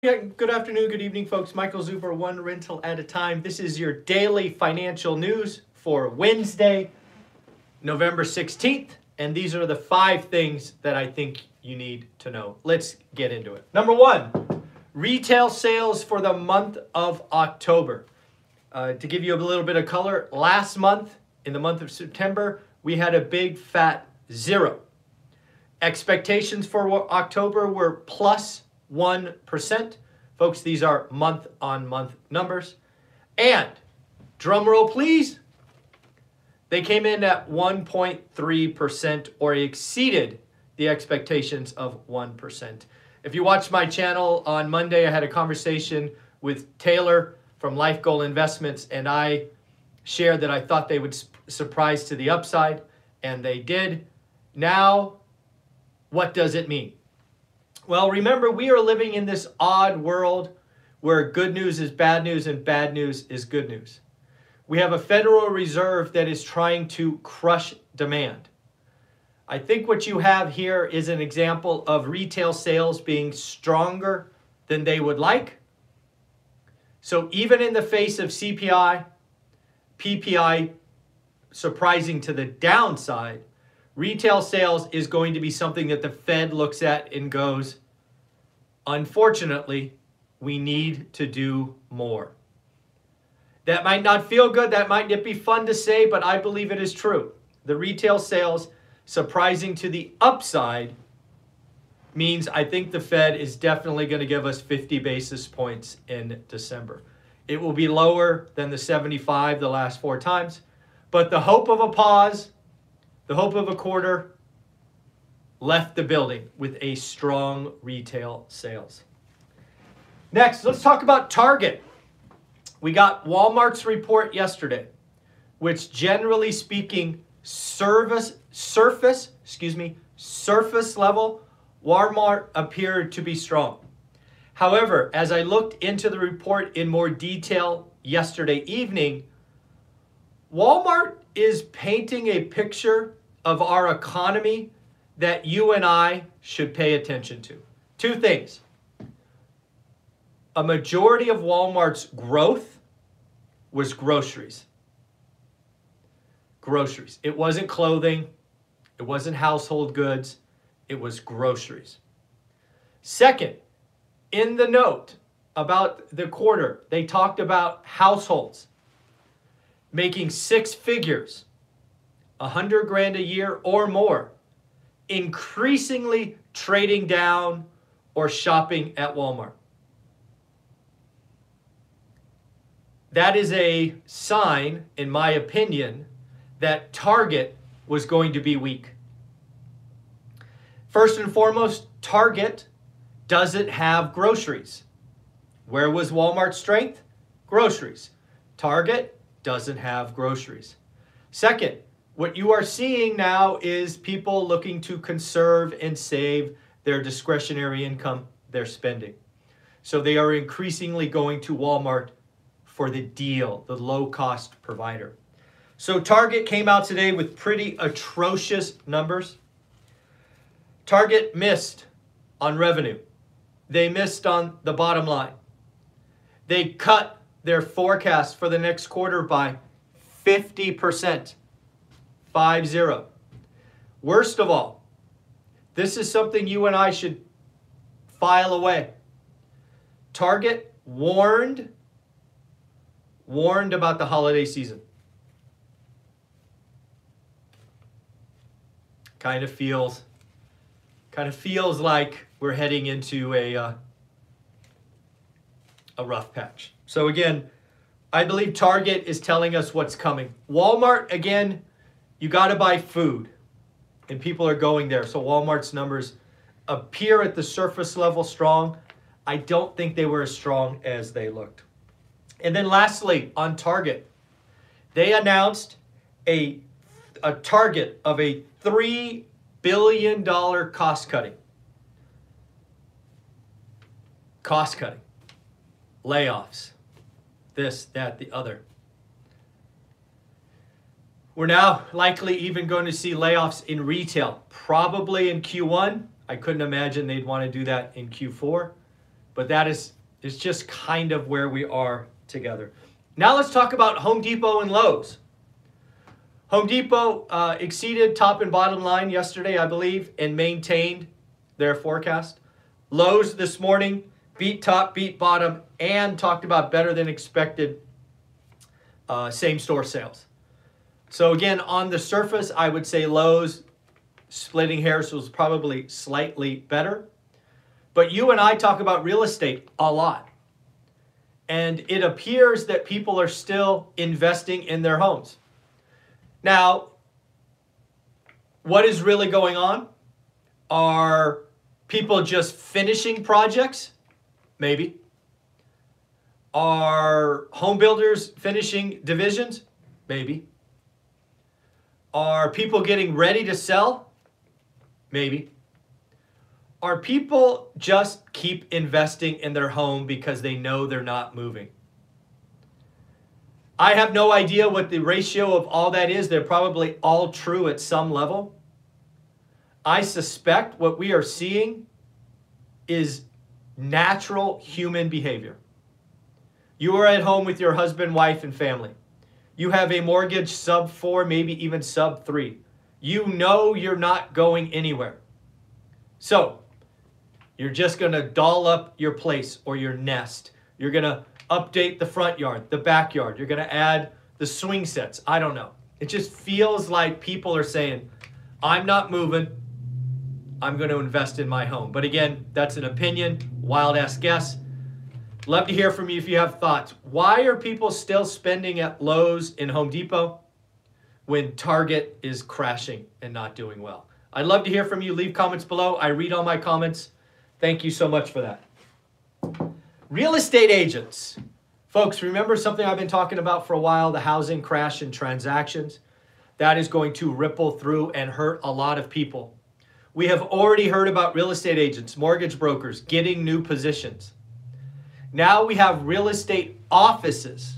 Yeah, good afternoon, good evening, folks. Michael Zuber, one rental at a time. This is your daily financial news for Wednesday, November 16th. And these are the five things that I think you need to know. Let's get into it. Number one, retail sales for the month of October. Uh, to give you a little bit of color, last month, in the month of September, we had a big fat zero. Expectations for October were plus 1%. Folks, these are month on month numbers. And, drum roll please, they came in at 1.3% or exceeded the expectations of 1%. If you watched my channel on Monday, I had a conversation with Taylor from Life Goal Investments, and I shared that I thought they would surprise to the upside, and they did. Now, what does it mean? Well, remember, we are living in this odd world where good news is bad news and bad news is good news. We have a Federal Reserve that is trying to crush demand. I think what you have here is an example of retail sales being stronger than they would like. So even in the face of CPI, PPI surprising to the downside, Retail sales is going to be something that the Fed looks at and goes, unfortunately, we need to do more. That might not feel good, that might not be fun to say, but I believe it is true. The retail sales, surprising to the upside, means I think the Fed is definitely going to give us 50 basis points in December. It will be lower than the 75 the last four times, but the hope of a pause the hope of a quarter left the building with a strong retail sales. Next, let's talk about Target. We got Walmart's report yesterday, which generally speaking, service surface, excuse me, surface level, Walmart appeared to be strong. However, as I looked into the report in more detail yesterday evening, Walmart is painting a picture of our economy that you and I should pay attention to. Two things. A majority of Walmart's growth was groceries. Groceries. It wasn't clothing, it wasn't household goods, it was groceries. Second, in the note about the quarter, they talked about households making six figures a hundred grand a year or more, increasingly trading down or shopping at Walmart. That is a sign, in my opinion, that Target was going to be weak. First and foremost, Target doesn't have groceries. Where was Walmart's strength? Groceries. Target doesn't have groceries. Second, what you are seeing now is people looking to conserve and save their discretionary income, their spending. So they are increasingly going to Walmart for the deal, the low cost provider. So Target came out today with pretty atrocious numbers. Target missed on revenue. They missed on the bottom line. They cut their forecast for the next quarter by 50%. 5 0. Worst of all, this is something you and I should file away. Target warned warned about the holiday season. Kind of feels kind of feels like we're heading into a uh, a rough patch. So again, I believe Target is telling us what's coming. Walmart again you got to buy food, and people are going there. So Walmart's numbers appear at the surface level strong. I don't think they were as strong as they looked. And then lastly, on Target, they announced a, a target of a $3 billion cost cutting. Cost cutting, layoffs, this, that, the other. We're now likely even going to see layoffs in retail, probably in Q1. I couldn't imagine they'd want to do that in Q4, But that is, is just kind of where we are together. Now let's talk about Home Depot and Lowe's. Home Depot uh, exceeded top and bottom line yesterday, I believe, and maintained their forecast. Lowe's this morning beat top, beat bottom, and talked about better than expected uh, same store sales. So again, on the surface, I would say Lowe's splitting hairs was probably slightly better. But you and I talk about real estate a lot. And it appears that people are still investing in their homes. Now, what is really going on? Are people just finishing projects? Maybe. Are home builders finishing divisions? Maybe. Are people getting ready to sell? Maybe. Are people just keep investing in their home because they know they're not moving? I have no idea what the ratio of all that is. They're probably all true at some level. I suspect what we are seeing is natural human behavior. You are at home with your husband, wife, and family. You have a mortgage sub four, maybe even sub three. You know you're not going anywhere. So, you're just going to doll up your place or your nest. You're going to update the front yard, the backyard. You're going to add the swing sets. I don't know. It just feels like people are saying, I'm not moving. I'm going to invest in my home. But again, that's an opinion, wild ass guess. Love to hear from you if you have thoughts. Why are people still spending at Lowe's and Home Depot when Target is crashing and not doing well? I'd love to hear from you. Leave comments below. I read all my comments. Thank you so much for that. Real estate agents. Folks, remember something I've been talking about for a while the housing crash and transactions? That is going to ripple through and hurt a lot of people. We have already heard about real estate agents, mortgage brokers getting new positions. Now we have real estate offices.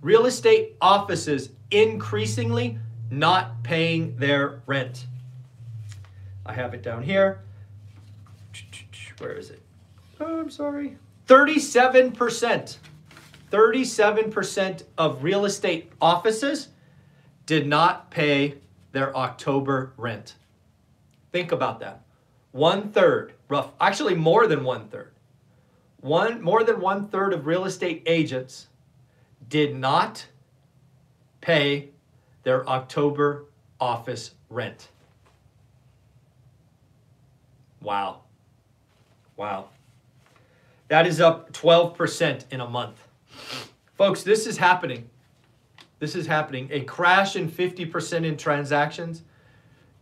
Real estate offices increasingly not paying their rent. I have it down here. Where is it? Oh, I'm sorry. 37%, 37% of real estate offices did not pay their October rent. Think about that. One third, rough, actually more than one third. One more than one third of real estate agents did not pay their October office rent. Wow. Wow. That is up 12% in a month. Folks, this is happening. This is happening. A crash in 50% in transactions,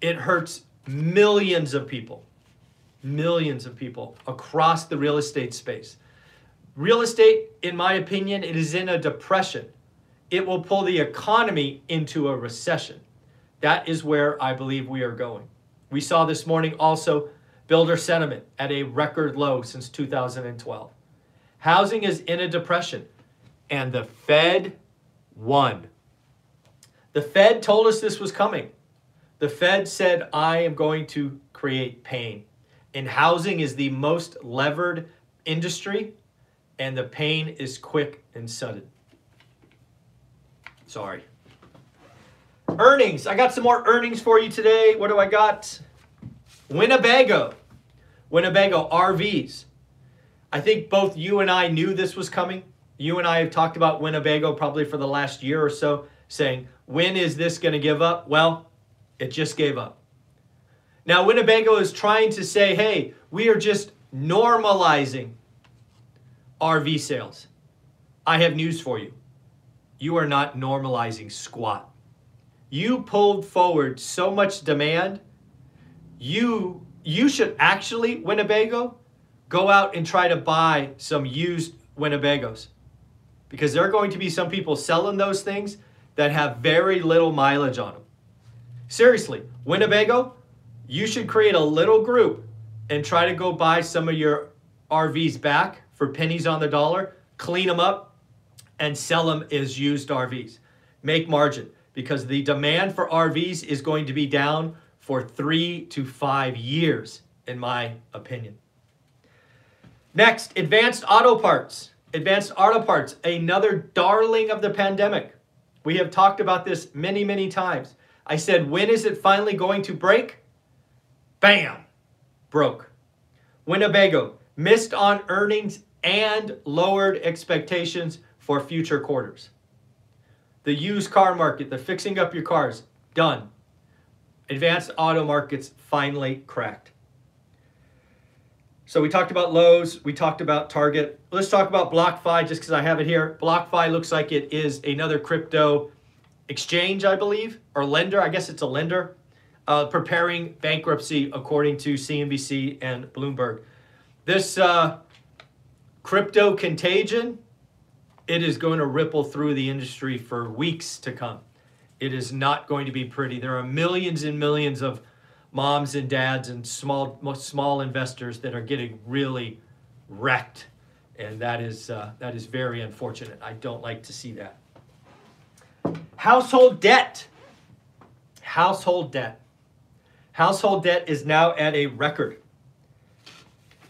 it hurts millions of people. Millions of people across the real estate space. Real estate, in my opinion, it is in a depression. It will pull the economy into a recession. That is where I believe we are going. We saw this morning also Builder sentiment at a record low since 2012. Housing is in a depression, and the Fed won. The Fed told us this was coming. The Fed said, I am going to create pain. And housing is the most levered industry, and the pain is quick and sudden. Sorry. Earnings. I got some more earnings for you today. What do I got? Winnebago. Winnebago RVs. I think both you and I knew this was coming. You and I have talked about Winnebago probably for the last year or so, saying, when is this going to give up? Well, it just gave up. Now, Winnebago is trying to say, hey, we are just normalizing RV sales. I have news for you. You are not normalizing squat. You pulled forward so much demand you you should actually Winnebago go out and try to buy some used Winnebagos because there are going to be some people selling those things that have very little mileage on them. Seriously, Winnebago, you should create a little group and try to go buy some of your RVs back for pennies on the dollar, clean them up, and sell them as used RVs. Make margin because the demand for RVs is going to be down for three to five years, in my opinion. Next, advanced auto parts. Advanced auto parts, another darling of the pandemic. We have talked about this many, many times. I said, when is it finally going to break? Bam, broke. Winnebago missed on earnings and lowered expectations for future quarters. The used car market, the fixing up your cars, done. Advanced auto markets finally cracked. So we talked about Lowe's, we talked about Target. Let's talk about BlockFi just because I have it here. BlockFi looks like it is another crypto exchange, I believe, or lender. I guess it's a lender uh, preparing bankruptcy according to CNBC and Bloomberg. This uh, crypto contagion, it is going to ripple through the industry for weeks to come. It is not going to be pretty. There are millions and millions of moms and dads and small small investors that are getting really wrecked, and that is uh, that is very unfortunate. I don't like to see that. Household debt. Household debt. Household debt is now at a record.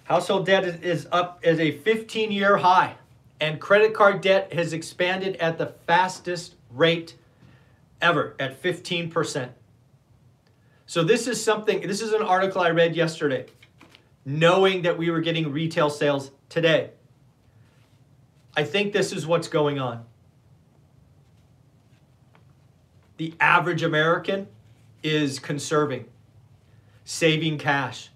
Household debt is up as a 15 year high, and credit card debt has expanded at the fastest rate ever at 15%. So, this is something, this is an article I read yesterday, knowing that we were getting retail sales today. I think this is what's going on. The average American is conserving, saving cash.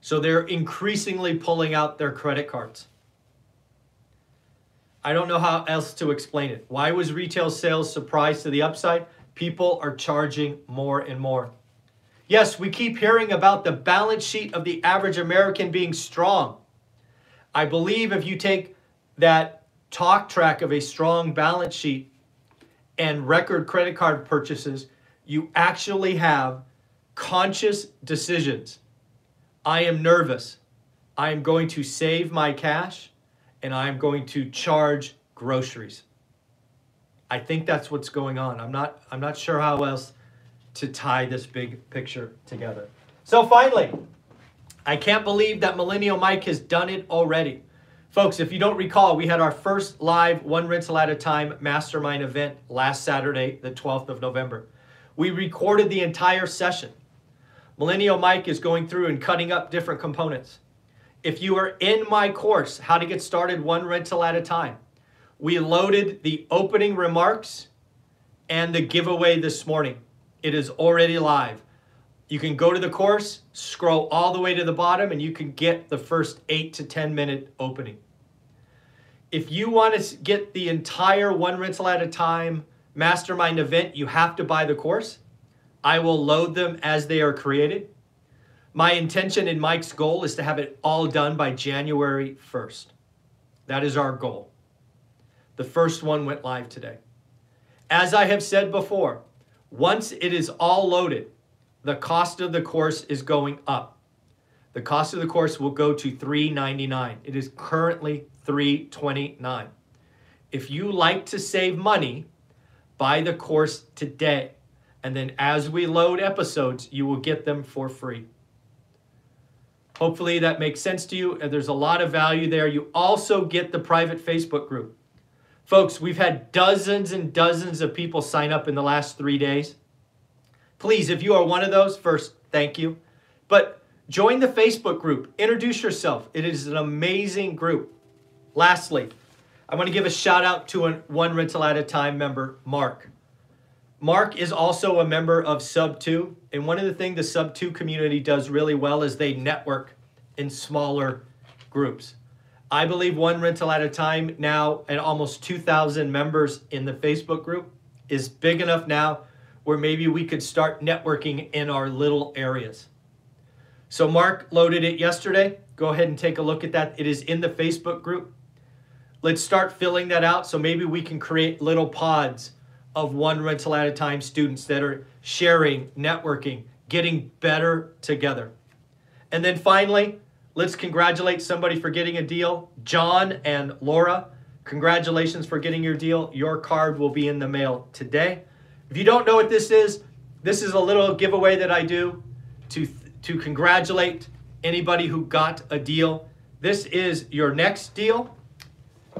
So they're increasingly pulling out their credit cards. I don't know how else to explain it. Why was retail sales surprised to the upside? People are charging more and more. Yes, we keep hearing about the balance sheet of the average American being strong. I believe if you take that talk track of a strong balance sheet and record credit card purchases, you actually have conscious decisions I am nervous. I am going to save my cash and I am going to charge groceries. I think that's what's going on. I'm not I'm not sure how else to tie this big picture together. So finally, I can't believe that Millennial Mike has done it already. Folks, if you don't recall, we had our first live one rental at a time mastermind event last Saturday, the 12th of November. We recorded the entire session. Millennial Mike is going through and cutting up different components. If you are in my course, How to Get Started One Rental at a Time, we loaded the opening remarks and the giveaway this morning. It is already live. You can go to the course, scroll all the way to the bottom, and you can get the first eight to 10 minute opening. If you want to get the entire one rental at a time mastermind event, you have to buy the course. I will load them as they are created. My intention and Mike's goal is to have it all done by January 1st. That is our goal. The first one went live today. As I have said before, once it is all loaded, the cost of the course is going up. The cost of the course will go to 399. It is currently 329. If you like to save money, buy the course today. And then as we load episodes, you will get them for free. Hopefully that makes sense to you. And there's a lot of value there. You also get the private Facebook group. Folks, we've had dozens and dozens of people sign up in the last three days. Please, if you are one of those, first, thank you. But join the Facebook group. Introduce yourself. It is an amazing group. Lastly, I want to give a shout out to a one rental at a time member, Mark. Mark is also a member of Sub 2. And one of the things the Sub 2 community does really well is they network in smaller groups. I believe one rental at a time now and almost 2,000 members in the Facebook group is big enough now where maybe we could start networking in our little areas. So Mark loaded it yesterday. Go ahead and take a look at that. It is in the Facebook group. Let's start filling that out so maybe we can create little pods of one rental at a time students that are sharing, networking, getting better together. And then finally, let's congratulate somebody for getting a deal. John and Laura, congratulations for getting your deal. Your card will be in the mail today. If you don't know what this is, this is a little giveaway that I do to, to congratulate anybody who got a deal. this is your next deal.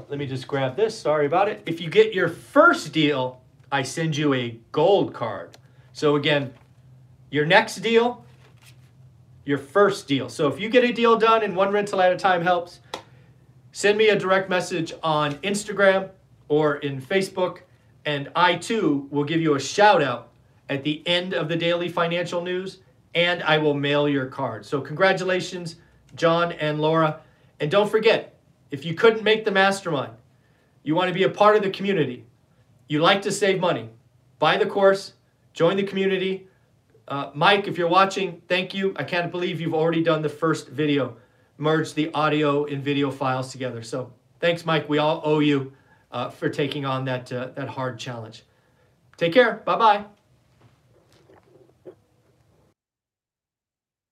Let me just grab this. Sorry about it. If you get your first deal, I send you a gold card. So again, your next deal, your first deal. So if you get a deal done and one rental at a time helps, send me a direct message on Instagram or in Facebook, and I too will give you a shout out at the end of the daily financial news, and I will mail your card. So congratulations, John and Laura. And don't forget, if you couldn't make the mastermind, you want to be a part of the community, you like to save money, buy the course, join the community. Uh, Mike, if you're watching, thank you. I can't believe you've already done the first video, merge the audio and video files together. So thanks, Mike. We all owe you uh, for taking on that, uh, that hard challenge. Take care. Bye bye.